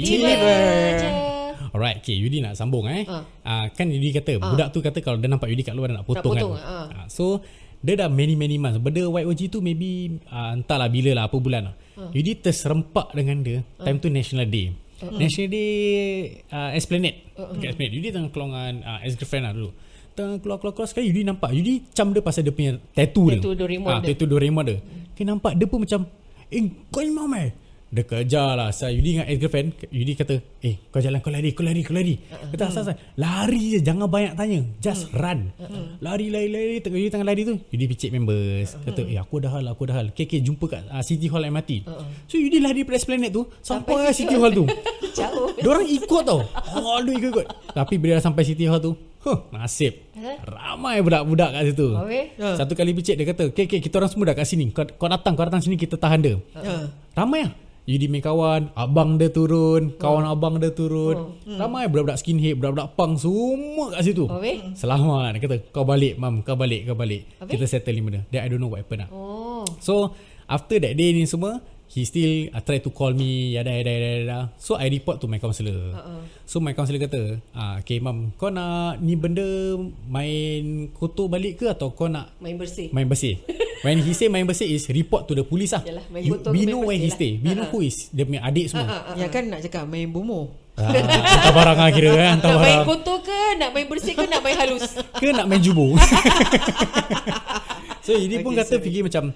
Tiba je. Alright, okay, Yudi nak sambung eh. Ah. Uh. kan Yudi kata, budak tu kata kalau dia nampak Yudi kat luar dia nak potong, potong, kan. ah. Uh, so, dia dah many many months. Benda YOG tu maybe uh, entahlah bila lah, apa bulan lah. Yudi terserempak dengan dia. Time tu National Day. National Day uh, Esplanade. Dekat Esplanade. Yudi tengah keluar dengan uh, ex-girlfriend lah dulu. Tengah keluar-keluar sekali Yudi nampak. Yudi cam dia pasal dia punya tattoo dia. Tattoo Doraemon dia. Tattoo Doraemon dia. Dia nampak dia pun macam, eh kau imam eh? Dia kejar lah Saya Yudi dengan ex-girlfriend Yudi kata Eh kau jalan kau lari Kau lari kau lari. Kata asal asal? Lari je Jangan banyak tanya. Just run. Lari lari lari Tengah Yudi tengah lari tu. Yudi picit members. Kata eh aku dah hal Aku dah hal. Okay okay jumpa kat uh, City Hall MRT So Yudi lari pada Esplanade tu Sampai, Sampai City Hall tu. Jauh. Diorang ikut tau. Aduh ikut-ikut. Tapi bila dah sampai City Hall tu Huh, nasib. Ramai budak-budak kat situ. Habis? Ha. Satu kali picit dia kata Okay, okay kita orang semua dah kat sini. Kau, kau datang Kau datang sini kita tahan dia. Ha. Ramai lah Yudi main kawan Abang dia turun Kawan abang dia turun. Ramai budak-budak skinhead Budak-budak punk Semua kat situ. Habis? Selamat. Dia kata kau balik mam. Kau balik kau balik. Habis? Kita settle ni benda Then I don't know what happened lah. Oh. So After that day ni semua He still uh, try to call me Yada yada yada, yada. So I report to my counselor uh-uh. So my counselor kata ah, Okay mam Kau nak ni benda Main kotor balik ke Atau kau nak Main bersih. Main bersih When he say main bersih is Report to the police lah Yalah, main you, We main know where he bersih stay lah. We know who is Dia punya adik semua Ya kan nak cakap main bomo. ah, Hantar barang lah kira kan Hantar Nak main barang kotor ke Nak main bersih ke Nak main halus Ke nak main jubo So ini pun Okay, kata sorry. fikir macam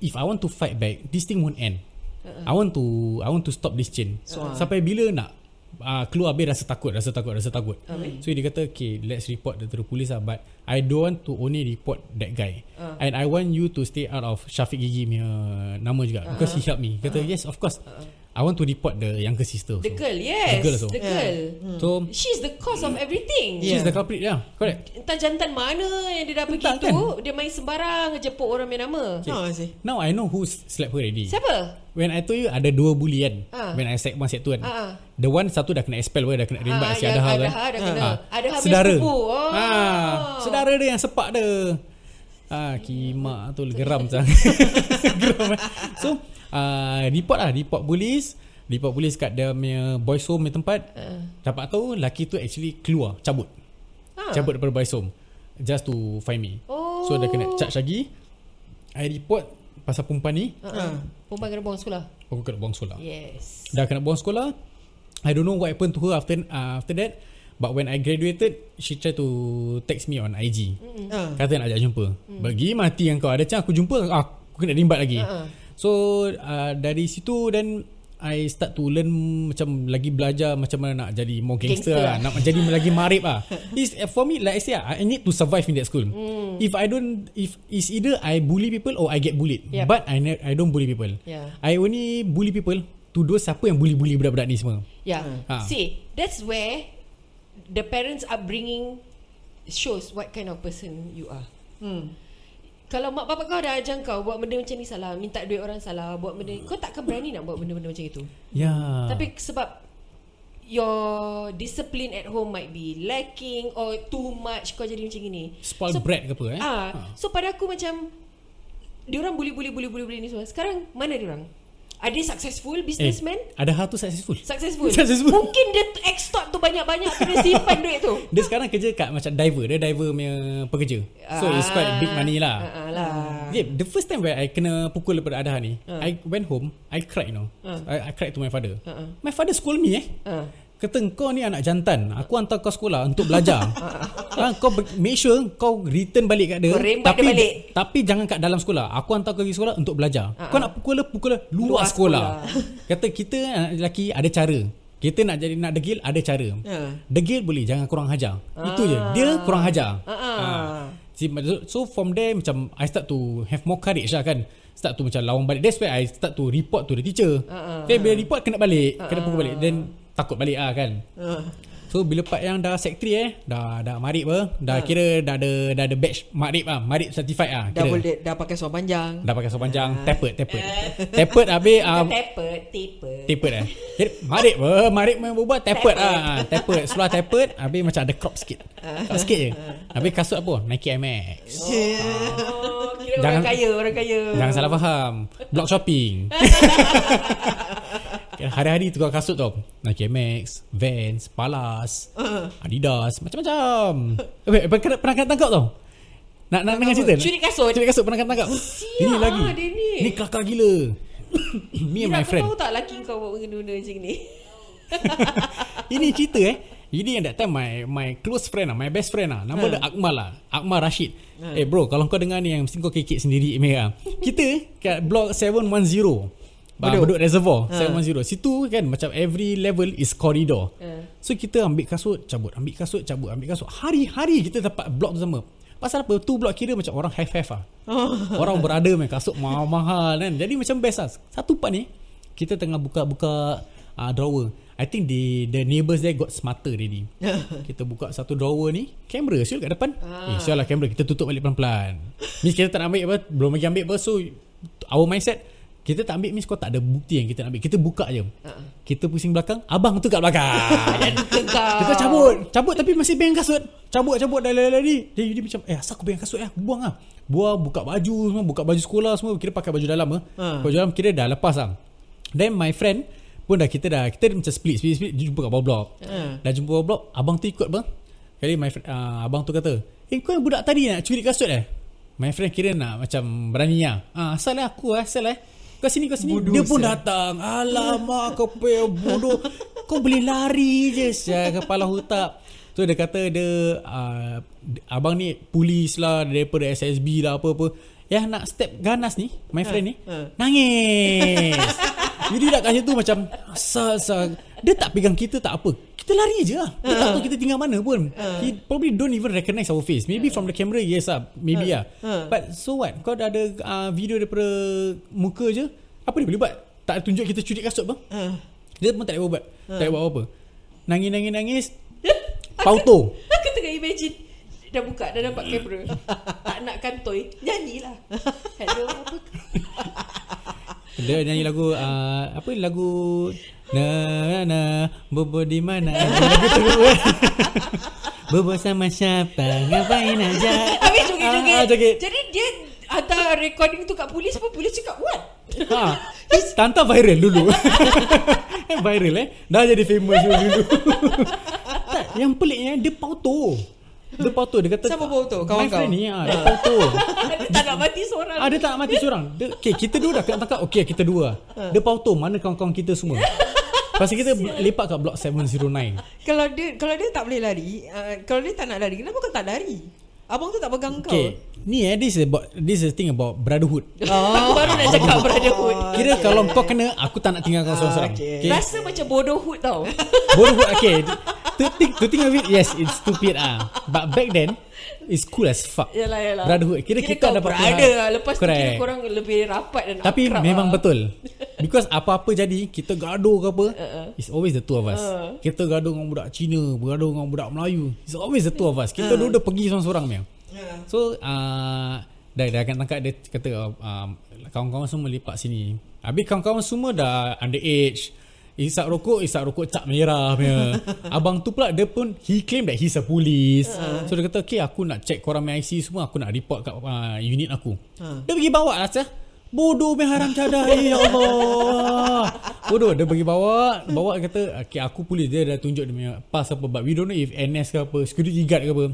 If I want to fight back This thing won't end. I want to I want to stop this chain. So, ah. Sampai bila nak uh, Keluar habis rasa takut Rasa takut Rasa takut. So dia kata Okay let's report to the police lah But I don't want to only report that guy. And I want you to stay out of Syafiq Gigi punya Nama juga Because he helped me. Kata yes of course I want to report the younger sister The also. girl yes The girl also. The girl So She's the cause of everything She's Yeah. the culprit yeah Correct Entah jantan mana Yang dia dah pergi Entah tu kan? Dia main sembarang Jepuk orang punya nama Ha sih. Now I know who slap her already Siapa? When I told you ada dua bully kan Ah. When I sec 1 sec 2 kan Ah, ah. The one satu dah kena expel pun Dah kena rimbat Ah, si yang ada hal ada kan hal dah kena. Ah. Ada hal punya Sedara sepupu. Oh. ah, Sedara dia yang sepak dia ah, Kimak tu geram macam Geram eh. So uh, Report lah Report polis. Report polis kat dia punya Boys home punya tempat. Ah. Dapat tahu Laki tu actually keluar Cabut. Ah. Cabut daripada boys home Just to find me. Oh. So dia kena charge lagi. I report Pasal perempuan ni. Ah. Perempuan kena buang sekolah? Aku kena buang sekolah. Yes. Dah kena buang sekolah. I don't know what happened to her after uh, after that. But when I graduated She tried to text me on IG Ha. Kata nak ajak jumpa. Bagi mati yang kau. Ada chance aku jumpa ah, Aku kena rimbat lagi. Ha-ha. So uh, dari situ then I start to learn Macam lagi belajar Macam mana nak jadi more gangster, Gangster lah. Nak jadi lagi marip lah It's, For me like I say I need to survive in that school If I don't If It's either I bully people Or I get bullied Yep. But I ne- I don't bully people Yeah. I only bully people To those siapa yang bully-bully budak-budak ni semua Yeah. Ha. See, that's where the parents' upbringing shows what kind of person you are. Hmm. Kalau mak bapak kau dah ajar kau buat benda macam ni salah, minta duit orang salah, buat benda kau takkan berani nak buat benda-benda macam itu. Ya Tapi sebab your discipline at home might be lacking or too much kau jadi macam ni. Spoiled brat ke apa eh Ah, so pada aku macam diorang bully bully bully bully bully ni semua. Sekarang mana diorang? Are they successful Eh, businessman? ada hal tu successful Successful. Successful. Mungkin dia extort tu banyak-banyak tu dia simpan duit tu. Dia sekarang kerja kat macam diver Dia diver punya pekerja So it's quite big money lah Ah, ah, lah. Okay, the first time where I kena pukul daripada Adha ni Ah. I went home I cried you know Ah. I, I cried to my father Ah, ah. My father scold me eh Ah. Kata kau ni anak jantan Aku hantar kau sekolah untuk belajar ha, Kau make sure Kau return balik kat dia. Kau rembat dia tapi, balik. Tapi jangan kat dalam sekolah. Aku hantar kau pergi sekolah untuk belajar. Ah, Kau nak pukul Pukul luar, Luar sekolah. sekolah. Kata kita lelaki ada cara. Kita nak jadi nak degil ada cara. Ha. Degil boleh Jangan kurang hajar. Itu je. Dia kurang hajar. Ah. See, So from there Macam I start to Have more courage lah kan. Start to macam lawan balik. That's where I start to report to the teacher. Ah. Then bila report kena balik. Kena pukul balik. Then takut balik lah kan. Ha. So bila part yang dah sec 3 eh Dah dah marip apa Dah kira dah ada Dah ada batch marip lah Marip certified lah Dah kira. boleh dah pakai suara panjang. Dah pakai sopan panjang Tapered Tapered. Tapered habis Uh, tapered, tapered. Tapered eh. Kira, Marip apa Marip main berbual Tapered lah Tapered. Seluar tapered Habis macam ada crop sikit. Crop sikit je. Habis kasut apa? Nike Air Max Oh, kira Jangan- orang kaya, orang kaya. Jangan salah faham. Block shopping hari-hari tukar kasut tau. Nike Max, Vans, Palas, Uh, Adidas, macam-macam. Eh, pernah, pernah kena tangkap tau. Nak nak dengar cerita? Curi kasut. Curi kasut pernah kena tangkap. Sial Ini lagi. dia ni. Ni kelakar gila. Me and my Ira, kau friend. tahu tak laki kau buat benda-benda macam ni? Ini cerita eh. Ini yang that time my my close friend lah, my best friend lah. Nama Ha. dia Akmal lah. Akmal Rashid. Ha. Eh bro, kalau kau dengar ni yang mesti kau kekek sendiri Mega. Kita kat blok 710. Bedok, Bedok. Reservoir Ha. 710 Situ kan Macam every level Is corridor Ha. So kita ambil kasut Cabut Ambil kasut Cabut Ambil kasut Hari-hari kita dapat blok tu sama Pasal apa Tu blok kira macam Orang have-have lah Orang berada main kasut mahal-mahal kan Jadi macam best lah Satu part ni Kita tengah buka-buka uh, Drawer I think the the neighbours there got smarter already. kita buka satu drawer ni, kamera siul kat depan. Ah. Eh, sial lah kamera, kita tutup balik pelan-pelan. Means kita tak nak ambil apa, belum lagi ambil apa. So, our mindset, kita tak ambil means kau tak ada bukti yang kita nak ambil. Kita buka je. Ah. Kita pusing belakang, abang tu kat belakang. Kita cabut. Cabut tapi masih pegang kasut. Cabut cabut dah lari-lari Dia, dia macam Eh asal aku pegang kasut ya Buang lah Buang buka baju semua Buka baju sekolah semua. Kira pakai baju dalam lah Ha. Baju dalam kira dah lepas lah Then my friend Pun dah kita dah Kita macam split Split split. Jumpa kat bawah blok Ha. Dah jumpa bawah blok Abang tu ikut bang. Kali my friend, uh, Abang tu kata Eh kau yang budak tadi nak curi kasut eh? My friend kira nak macam berani lah ah, Asal lah aku lah Asal lah kau sini kau sini. Bodoh, Dia pun sial. datang. Alamak kau punya bodoh. Kau boleh lari je Sial. Kepala hutak. So dia kata dia uh, Abang ni Polis lah Daripada SSB lah apa-apa. Yang nak step ganas ni My friend ni ha. Nangis Jadi dah kat situ macam Asal asal Dia tak pegang kita tak apa. Kita lari je lah. Dia tak tahu kita tinggal mana pun. He probably don't even recognize our face. Maybe from the camera Yes lah Maybe lah. Ha. But so what? Kau dah ada uh, video daripada Muka je? Apa dia boleh buat? Tak tunjuk kita curi kasut bang uh. Dia pun tak boleh buat Tak boleh buat apa. Nangis-nangis-nangis Pauto. Aku tengah imagine Dah buka Dah nampak kamera. Tak nak kantoi Nyanyilah. Hello apa Dia nyanyi lagu uh, Apa lagu Na na Bobo di mana? Lagu Bobo sama siapa? Ngapain aja? Habis joget-joget. Ah, joget. Jadi dia Hantar recording tu kat polis Apa polis cakap What? Ha. Tanta viral dulu. Viral eh. Dah jadi famous dulu. Tak, Yang peliknya Dia pauto Dia pauto Dia kata Siapa pauto? Kawan My friend kau? ni ha, Dia pauto Dia tak nak mati seorang Ah dia tak nak mati seorang. Dia, okay, kita dua dah kena tangkap. Okay, kita dua. Dia pauto mana kawan-kawan kita semua. Pasal kita lepak kat blok 709. Kalau dia kalau dia tak boleh lari, uh, kalau dia tak nak lari, kenapa kau tak lari? Abang tu tak pegang kau. Okay. Ni eh this is about this is thing about brotherhood. Aku baru nak cakap brotherhood Kira kalau kau kena aku tak nak tinggal kau seorang-seorang. okay. Okay. Rasa macam bodohhood tau Brotherhood okay. To think to think of it yes it's stupid ah. But back then it's cool as fuck. Yalah yalah Brotherhood. Kira kita kau dapat pihak- lah Lepas tu Correct. kira korang lebih rapat dan Tapi akrab memang lah. betul Because apa-apa jadi Kita gaduh ke apa Uh-uh. It's always the two of us Uh. Kita gaduh dengan budak Cina Bergaduh dengan budak Melayu It's always the two of us Kita Uh. dua-dua pergi seorang-seorang Yeah. So uh, Dah, dah akan tangkap Dia kata uh, Kawan-kawan semua lepak sini Habis kawan-kawan semua dah Underage Isap rokok Isap rokok cap merah punya Abang tu pula Dia pun He claim that he's a police Uh. So dia kata Okay aku nak check korang punya IC semua Aku nak report kat uh, unit aku Uh. Dia pergi bawa lah sah. Bodoh punya haram cadai Ya Allah Bodoh Dia pergi bawa Bawa kata Okay aku polis Dia dah tunjuk dia punya Pass apa But we don't know if NS ke apa Security guard ke apa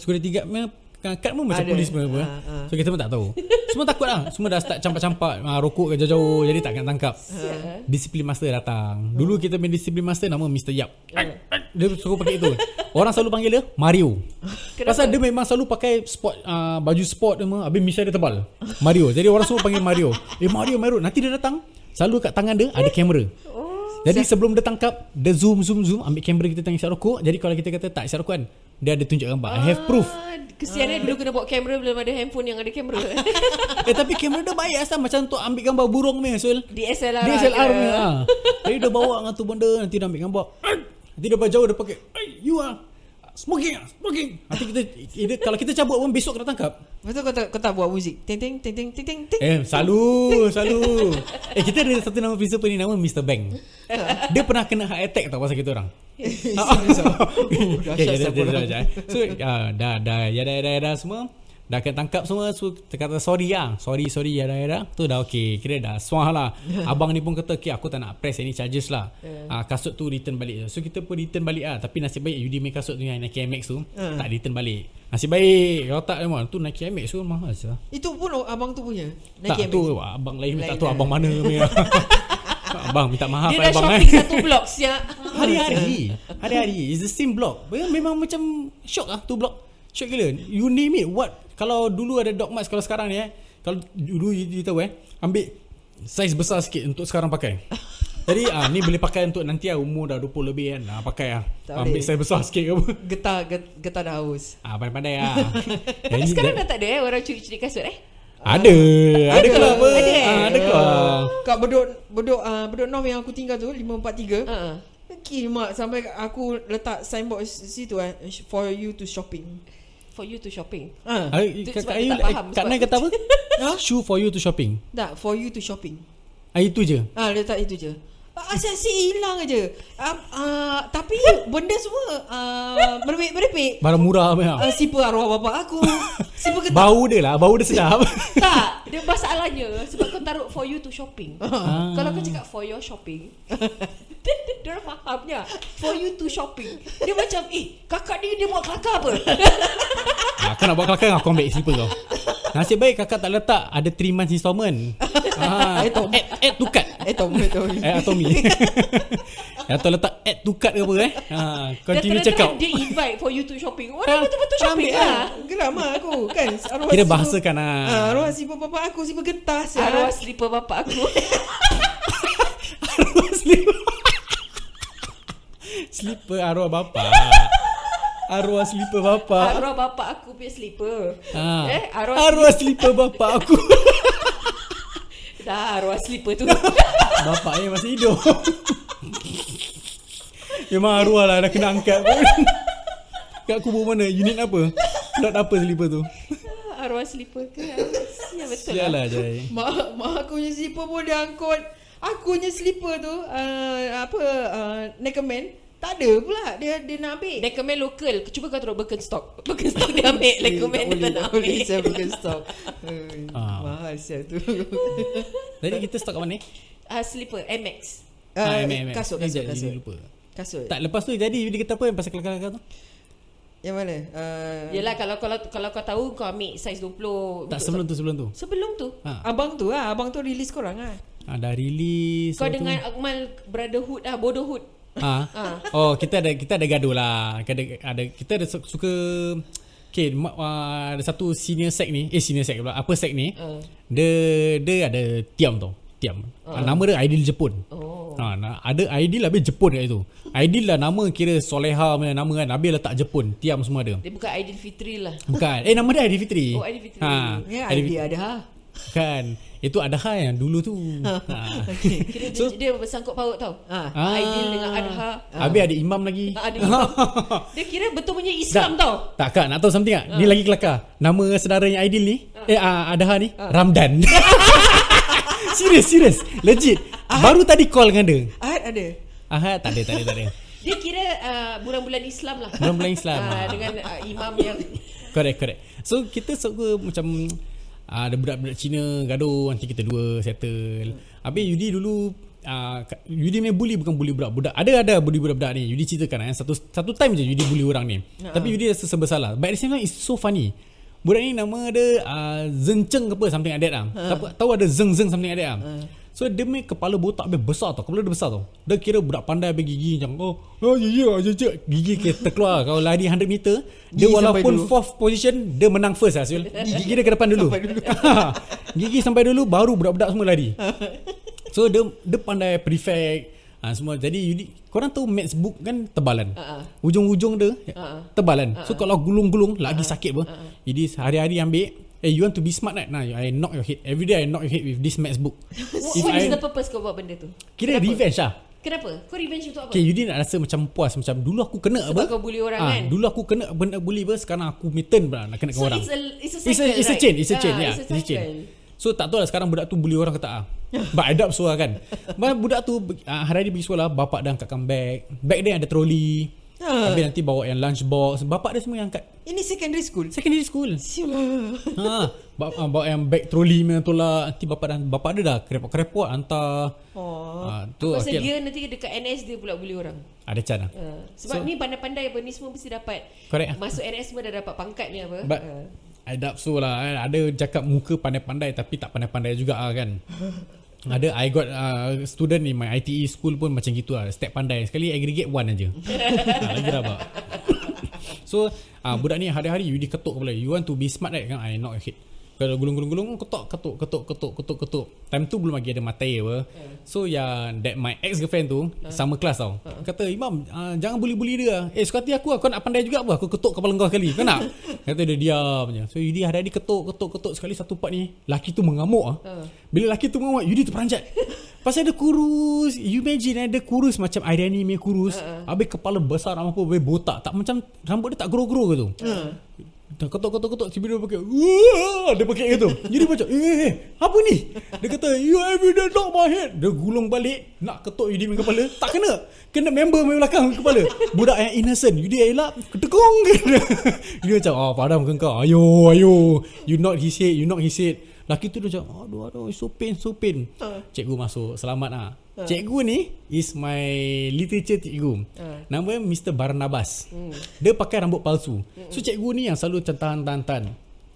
Security guard punya Kad pun macam Ada. polis pun apa ah. So kita pun tak tahu. Semua takut lah. Semua dah start campak-campak. Ah, Rokok ke jauh-jauh Jadi tak akan tangkap. Sial. Disiplin master datang. Dulu kita main disiplin master Nama Mr. Yap. Dia suruh pakai itu. Orang selalu panggil dia Mario. Kenapa? Pasal dia memang selalu pakai sport uh, Baju sport semua Habis misai dia tebal. Mario. Jadi orang semua panggil Mario. Eh Mario Mario. Nanti dia datang Selalu kat tangan dia Ada kamera. Oh Jadi sebelum dia tangkap Dia zoom zoom zoom Ambil kamera kita tengah isap rokok. Jadi kalau kita kata tak isap rokok kan Dia ada tunjuk gambar. I have proof. Ah, Kesiannya dulu kena bawa kamera Belum ada handphone yang ada kamera. Eh tapi kamera dia baik asal Macam untuk ambil gambar burung ni Sul. DSLR DSLR ni ha. Jadi dia bawa dengan tu benda Nanti dia ambil gambar. Nanti dia jauh dia pakai "Hey, You are Smoking Smoking Nanti kita dia, Kalau kita cabut pun Besok kena tangkap tu kau tak, kau tak buat muzik. Ting ting ting ting ting ting. Eh selalu Selalu Eh kita ada satu nama principal ni Nama Mr. Bang Dia pernah kena heart attack tau Pasal kita orang Okay. So dah dah ya dah dah dah semua Dah kena tangkap semua So kata sorry lah Sorry sorry ya dah Tu dah okay Kira dah suah lah Abang ni pun kata Okay aku tak nak press any charges lah uh, Kasut tu return balik So kita pun return balik lah Tapi nasib baik main kasut tu Yang Nike MX tu Ah. Tak return balik Nasib baik Kalau tak memang Tu Nike MX tu mahal sah Itu pun abang tu punya. Tak Nike tu MX. Abang lain Lain Tak tahu lah. abang mana punya. Abang minta maaf Dia dah abang shopping eh. satu blok siap. Hari-hari Hari-hari It's the same block Memang, macam Shock lah tu block Shock gila You name it What Kalau dulu ada dog mask Kalau sekarang ni eh Kalau dulu you, you tahu eh Ambil Size besar sikit Untuk sekarang pakai Jadi ah ni boleh pakai untuk nanti lah Umur dah 20 lebih kan ah, Pakai lah Tak Ambil size besar sikit ke apa Getar, get, getar dah haus. Ah pandai-pandai lah Tapi sekarang that- dah tak ada eh orang curi-curi kasut eh. Ada Ada ke apa Ada eh? ah, Ada ke Kat bedok bedok uh, bedok North yang aku tinggal tu 543. Ha. Okay mak sampai aku letak signboard situ eh for you to shopping. For you to shopping. Ah. Tu Kak Ayu dia tak faham, Kak sebab- Nai kata apa Ha? Shoe for you to shopping Tak, for you to shopping. ah, Itu je Ah letak itu je. Ah, Asyik-asyik hilang aja. Ah, ah, tapi benda semua ah, merepek-merepek. Barang murah punya Ah, sipa arwah bapak aku. Sipa ketak. Bau dia lah Bau dia sedap tak, dia masalahnya sebab kau taruh for you to shopping. Ah. Kalau kau cakap for your shopping, dia, dia, fahamnya. For you to shopping. Dia macam, eh, kakak ni dia buat kelakar apa? ah, Kau nak buat kelakar Kau ambil slipper kau Nasib baik kakak tak letak Ada 3 months installment ah, Eh, add, add to cart Eh Tom, eh Tom. Eh Atomi Atau letak add to cart ke apa eh ah, Continue check out Dia invite for you to shopping. Orang betul-betul shopping Ambil lah. Geram lah aku kan. Arwah Kira bahasakan lah Ah, arwah sipa bapak aku sipa getah sial. Arwah slipper bapak aku. Arwah slipper Slipper arwah bapa Arwah slipper bapa Arwah bapak aku punya slipper. ah. Eh, arwah, Arwah slipper bapa aku Dah arwah slipper tu. Bapaknya masih hidup Memang arwah lah Dah kena angkat pun Kat kubur mana Unit apa Plot apa slipper tu arwah slipper tu. Ya betul Sial lah. lah Jai Mak, mak aku punya slipper pun dia angkut. Aku punya slipper tu uh, apa uh, Neckerman tak ada pula dia dia nak ambil. Recommend local. Cuba kau taruh Birkenstock. Birkenstock dia ambil. Recommend dia tak nak boleh ambil. saya bukan stok. Eh, Ah. Mahal sial tu. Jadi kita start kat mana ni Ah, slipper MX. Ah, Uh, MX, MX. kasut kasut kasut. lupa. Kasut. Tak lepas tu jadi dia kata apa yang pasal kelakar-kelakar tu Yang mana? Uh, Yelah kalau kalau kalau kau tahu kau ambil saiz 20. Tak untuk sebelum tu sebelum tu Sebelum tu. ha. Abang tu lah Abang tu release korang lah Ah, dah release Kau lepas tu- dengan Akmal brotherhood ah bodohhood. Ah. Ah. Oh, kita ada kita ada gaduh lah. Kita ada, ada kita ada su- suka Okay, ma- uh, ada satu senior sec ni, eh senior sec pula, apa sec ni, Ah. dia dia ada Tiam tau. Tiam. Uh. Nama dia Aidil Jepun. Oh. Ha, ada Aidil habis Jepun kat situ. Aidil lah nama kira Soleha punya nama kan. Habis letak Jepun. Tiam semua ada. Dia bukan Aidilfitri lah. Bukan. Eh nama dia Aidil Fitri. Oh, Aidilfitri. Ha, Ya Aidil idea ada ha Kan. Itu Adha yang dulu tu. ha. Kira So- dia, dia bersangkut paut tau. Ah. Ah. Aidil dengan Adha. Habis ada imam lagi. Ah, Ada imam. Dia kira betul punya Islam tau. Tak kak nak tahu something tak? Ni lagi kelakar. Nama saudaranya Aidil ni, eh uh, Adha ni, Ah. Ramdan. serius, serius. Legit. Baru tadi call dengan dia. Ahad ada Ahad tak ada, tak ada, tak ada. Dia kira uh, bulan-bulan Islam lah. Bulan-bulan Islam. Ah, dengan uh, imam yang Correct, correct. So kita suka macam uh, ada budak-budak Cina gaduh nanti kita dua settle. Habis Yudi dulu uh, Yudi main bully bukan bully budak-budak. Ada ada bully budak-budak ni. Yudi ceritakan eh satu satu time je Yudi bully orang ni. Tapi Yudi rasa serba salah. But at the same time it's so funny. Budak ni nama dia uh, Zenceng ke apa something like that lah. Tahu, tahu ada Zeng Zeng something like that lah. So dia main kepala botak habis besar tau. Kepala dia besar tau. Dia kira budak pandai habis gigi macam oh, oh ya ya ya ya. Gigi kira terkeluar kalau lari 100 meter. Dia Gigi sampai walaupun dulu. fourth position dia menang first lah. Gigi dia ke depan dulu. Gigi sampai dulu baru budak-budak semua lari. So dia dia pandai prefect ha, semua. Jadi Yudi, korang tahu maths book kan tebalan. Ah, ah. Ujung-ujung dia Ah, ah. tebalan. So kalau gulung-gulung lagi sakit apa. Jadi hari-hari ambil Eh you want to be smart right? Nah, I knock your head. Every day I knock your head with this maths book. What, what is the purpose kau buat benda tu? Kira Kenapa? revenge lah. Kenapa? Kau revenge untuk apa? Okay, Yudi nak rasa macam puas macam dulu aku kena Sebab apa? kau bully orang Ah, kan? Dulu aku kena benda bully apa, sekarang aku mitten pula nak kena So orang. it's a it's a It's a, cycle, it's a right? chain, it's a chain, Ah, yeah, it's a it's a chain. So tak tahu lah sekarang budak tu bully orang ke tak ah. But I doubt so lah kan. Budak tu uh, hari-hari pergi sekolah, bapak dia angkatkan bag. Bag dia ada troli. Ah. Habis nanti bawa yang lunch box Bapak dia semua yang angkat Ini secondary school. Secondary school Sialah. ha, bawa, ah, bawa yang bag trolley punya tolak Nanti bapak dan bapak dia dah Kerepot-kerepot hantar Oh. ha, tu Pasal okay. dia nanti dekat NS dia pula boleh orang. Ada can lah Uh, sebab So- ni pandai-pandai apa ni semua mesti dapat. Correct lah. Masuk NS semua dah dapat pangkat ni apa. But Ah. I doubt so lah kan. Ada cakap muka pandai-pandai Tapi tak pandai-pandai juga lah kan? Ada I got uh, student in my ITE school pun macam gitu lah Step pandai. Sekali aggregate one aja. Ha, Lagi rabak. So uh, budak ni hari-hari you diketuk kepala. You want to be smart right? Kan? I knock your head kalau gulung-gulung-gulung ketuk ketuk ketuk ketuk ketuk ketuk. Time tu belum lagi ada matai apa. So yang that my ex girlfriend tu sama kelas tau. Kata imam uh, jangan bully-bully dia lah. eh suka hati aku lah. kau nak pandai juga apa? Aku ketuk kepala kau sekali. Kau nak? Kata dia diam je. So Yudi hari-hari ketuk ketuk ketuk sekali satu part ni laki tu mengamuk ah. Bila laki tu mengamuk Yudi terperanjat. Pasal dia kurus. You imagine eh dia kurus macam Irani punya kurus. Habis kepala besar apa botak. Tak macam rambut dia tak grow-grow ke tu Dah ketuk ketuk ketuk Tiba dia pakai Dia pakai gitu. Jadi macam Eh eh, eh Apa ni? Dia kata You evident knock my head. Dia gulung balik Nak ketuk Yudi punya kepala Tak kena. Kena member punya belakang kepala. Budak yang innocent Yudi elak Ketekong. Dia macam Oh padam ke kau Ayo ayo. You knock his head You knock his head Laki tu dia macam Aduh aduh So pain so pain. Cikgu masuk Selamat lah Cikgu ni Is my literature cikgu. Nama dia Mr. Barnabas. Dia pakai rambut palsu. So cikgu ni yang selalu macam tahan-tahan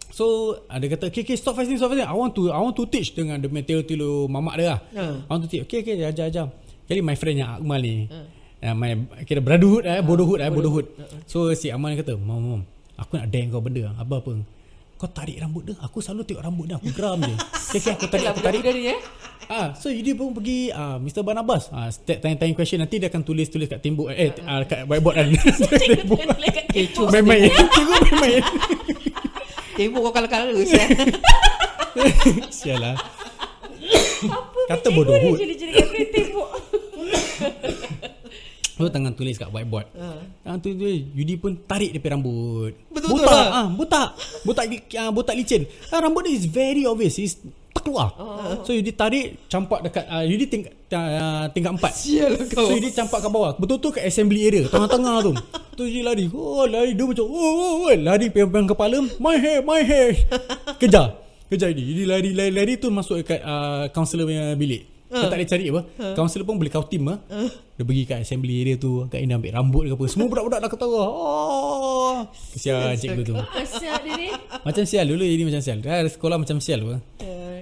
So uh, dia kata Okay okay stop fasting stop fasting I want to I want to teach Dengan punya telo-telo mamak dia lah Ha. I want to teach. Okay okay ajar ajar. Jadi my friend yang Akmal ni uh, My kira brotherhood eh, bodohhood eh, bodohhood. So si Akmal ni kata Mam mam Aku nak dang kau benda Apa-apa kau tarik rambut dia. Aku selalu tengok rambut dia. Aku geram je. Okay okay aku tarik aku tarik. ni eh. Ah, so Yudi pun pergi ah, Mr. Barnabas. Ah, step tanya-tanya question Nanti dia akan tulis-tulis kat tembok Eh ah, kat whiteboard kan. Tembok. Main-main Cikgu main-main Tembok. Kau kalah-kalah saya. Sial lah. Kata bodoh dia kat tembok. So tangan tulis kat whiteboard. Tangan tulis, tulis. Yudi pun tarik dia rambut Betul-betul. Botak. Lah. ah, Botak. Botak, ah, botak licin. Ah, Rambut dia is very obvious. Is terkeluar. So Yudi tarik Campak dekat uh, Yudi ting, uh, tingkat empat. Sial kau. So Yudi campak kat bawah. Betul-betul kat assembly area. Tengah-tengah tu. Tu Yudi lari. Oh lari. Dia macam Oh, oh, oh. Lari pegang kepala. My hair My hair. Kejar. Kejar Yudi Yudi lari lari, lari tu masuk dekat uh, Counselor punya bilik. Dia tak boleh cari apa. Counselor pun boleh kau tim ah. Dia pergi kat assembly area tu Kat ini ambil rambut ke apa Semua budak-budak dah ketawa Oh. Kesian cikgu tu. Asyik dia ni. Macam sial dulu jadi macam sial. Dah sekolah macam sial apa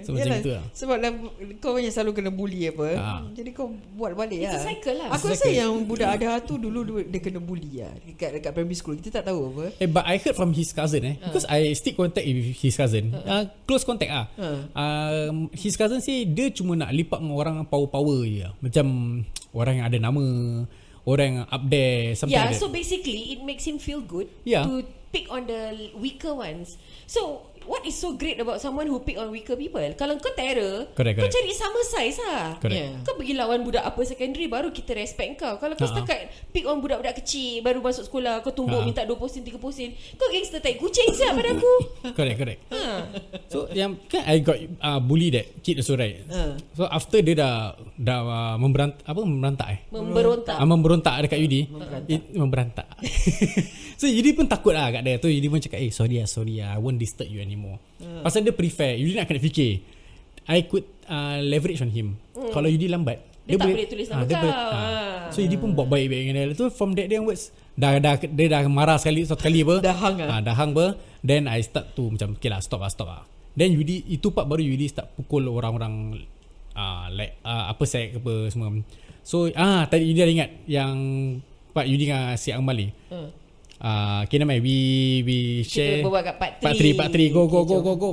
So, macam Yalah, itu lah. Sebab dah, kau yang selalu kena bully apa Ha. Jadi kau buat balik It's a lah cycle lah. Aku It's rasa yang budak ada tu dulu dia, dia kena bully lah Dekat, dekat primary school Kita tak tahu apa Eh, but I heard from his cousin eh, because I still contact with his cousin, uh, close contact ah. Uh. Um, his cousin say dia cuma nak lipat dengan orang power-power je, macam orang yang ada nama, orang yang up there, something Yeah, like so that. basically it makes him feel good Yeah. to pick on the weaker ones. So what is so great about someone who pick on weaker people? Kalau kau terror, Correct, kau correct. cari sama size lah. Correct. Yeah. Kau pergi lawan budak apa secondary baru kita respect kau. Kalau kau Ha-ha. setakat pick on budak-budak kecil baru masuk sekolah kau tumbuk Ha-ha. minta 20 sen 30 sen. Kau gangster tai kucing siap pada aku. correct, correct. ha. So yang kan I got uh, bully that kid also right. Uh. So after dia dah dah uh, memberant apa memberantak eh. Memberontak. Ah, memberontak dekat Yudi Memberantak, memberantak. So Yudi pun takut lah kat dia Tu Yudi pun cakap Eh sorry lah sorry lah I won't disturb you anymore Pasal dia prefer Yudi nak kena fikir. I could uh, leverage on him. Kalau Yudi lambat Dia tak boleh tulis nama dia kau. ah. Ah. So Yudi pun buat baik-baik dengan dia. Tu from that day onwards dah, dah, Dia dah marah sekali Satu kali apa. Dah hang ah. ah, Dah hang apa. Then I start to Macam okay lah stop lah stop lah. Then Yudi Itu part baru Yudi start pukul orang-orang uh, Like uh, Apa sek apa semua. So ah Tadi Yudi ada ingat Yang Part Yudi dengan si Akmal ni. Hmm. Uh, Okay nama We we share Kita berbual kat part 3. Part 3 Part 3 Go go go go go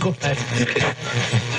Go ahead.